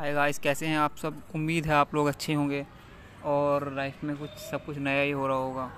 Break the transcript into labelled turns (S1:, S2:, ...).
S1: Hi guys कैसे हैं आप सब? उम्मीद है आप लोग अच्छे होंगे और लाइफ में कुछ सब कुछ नया ही हो रहा होगा।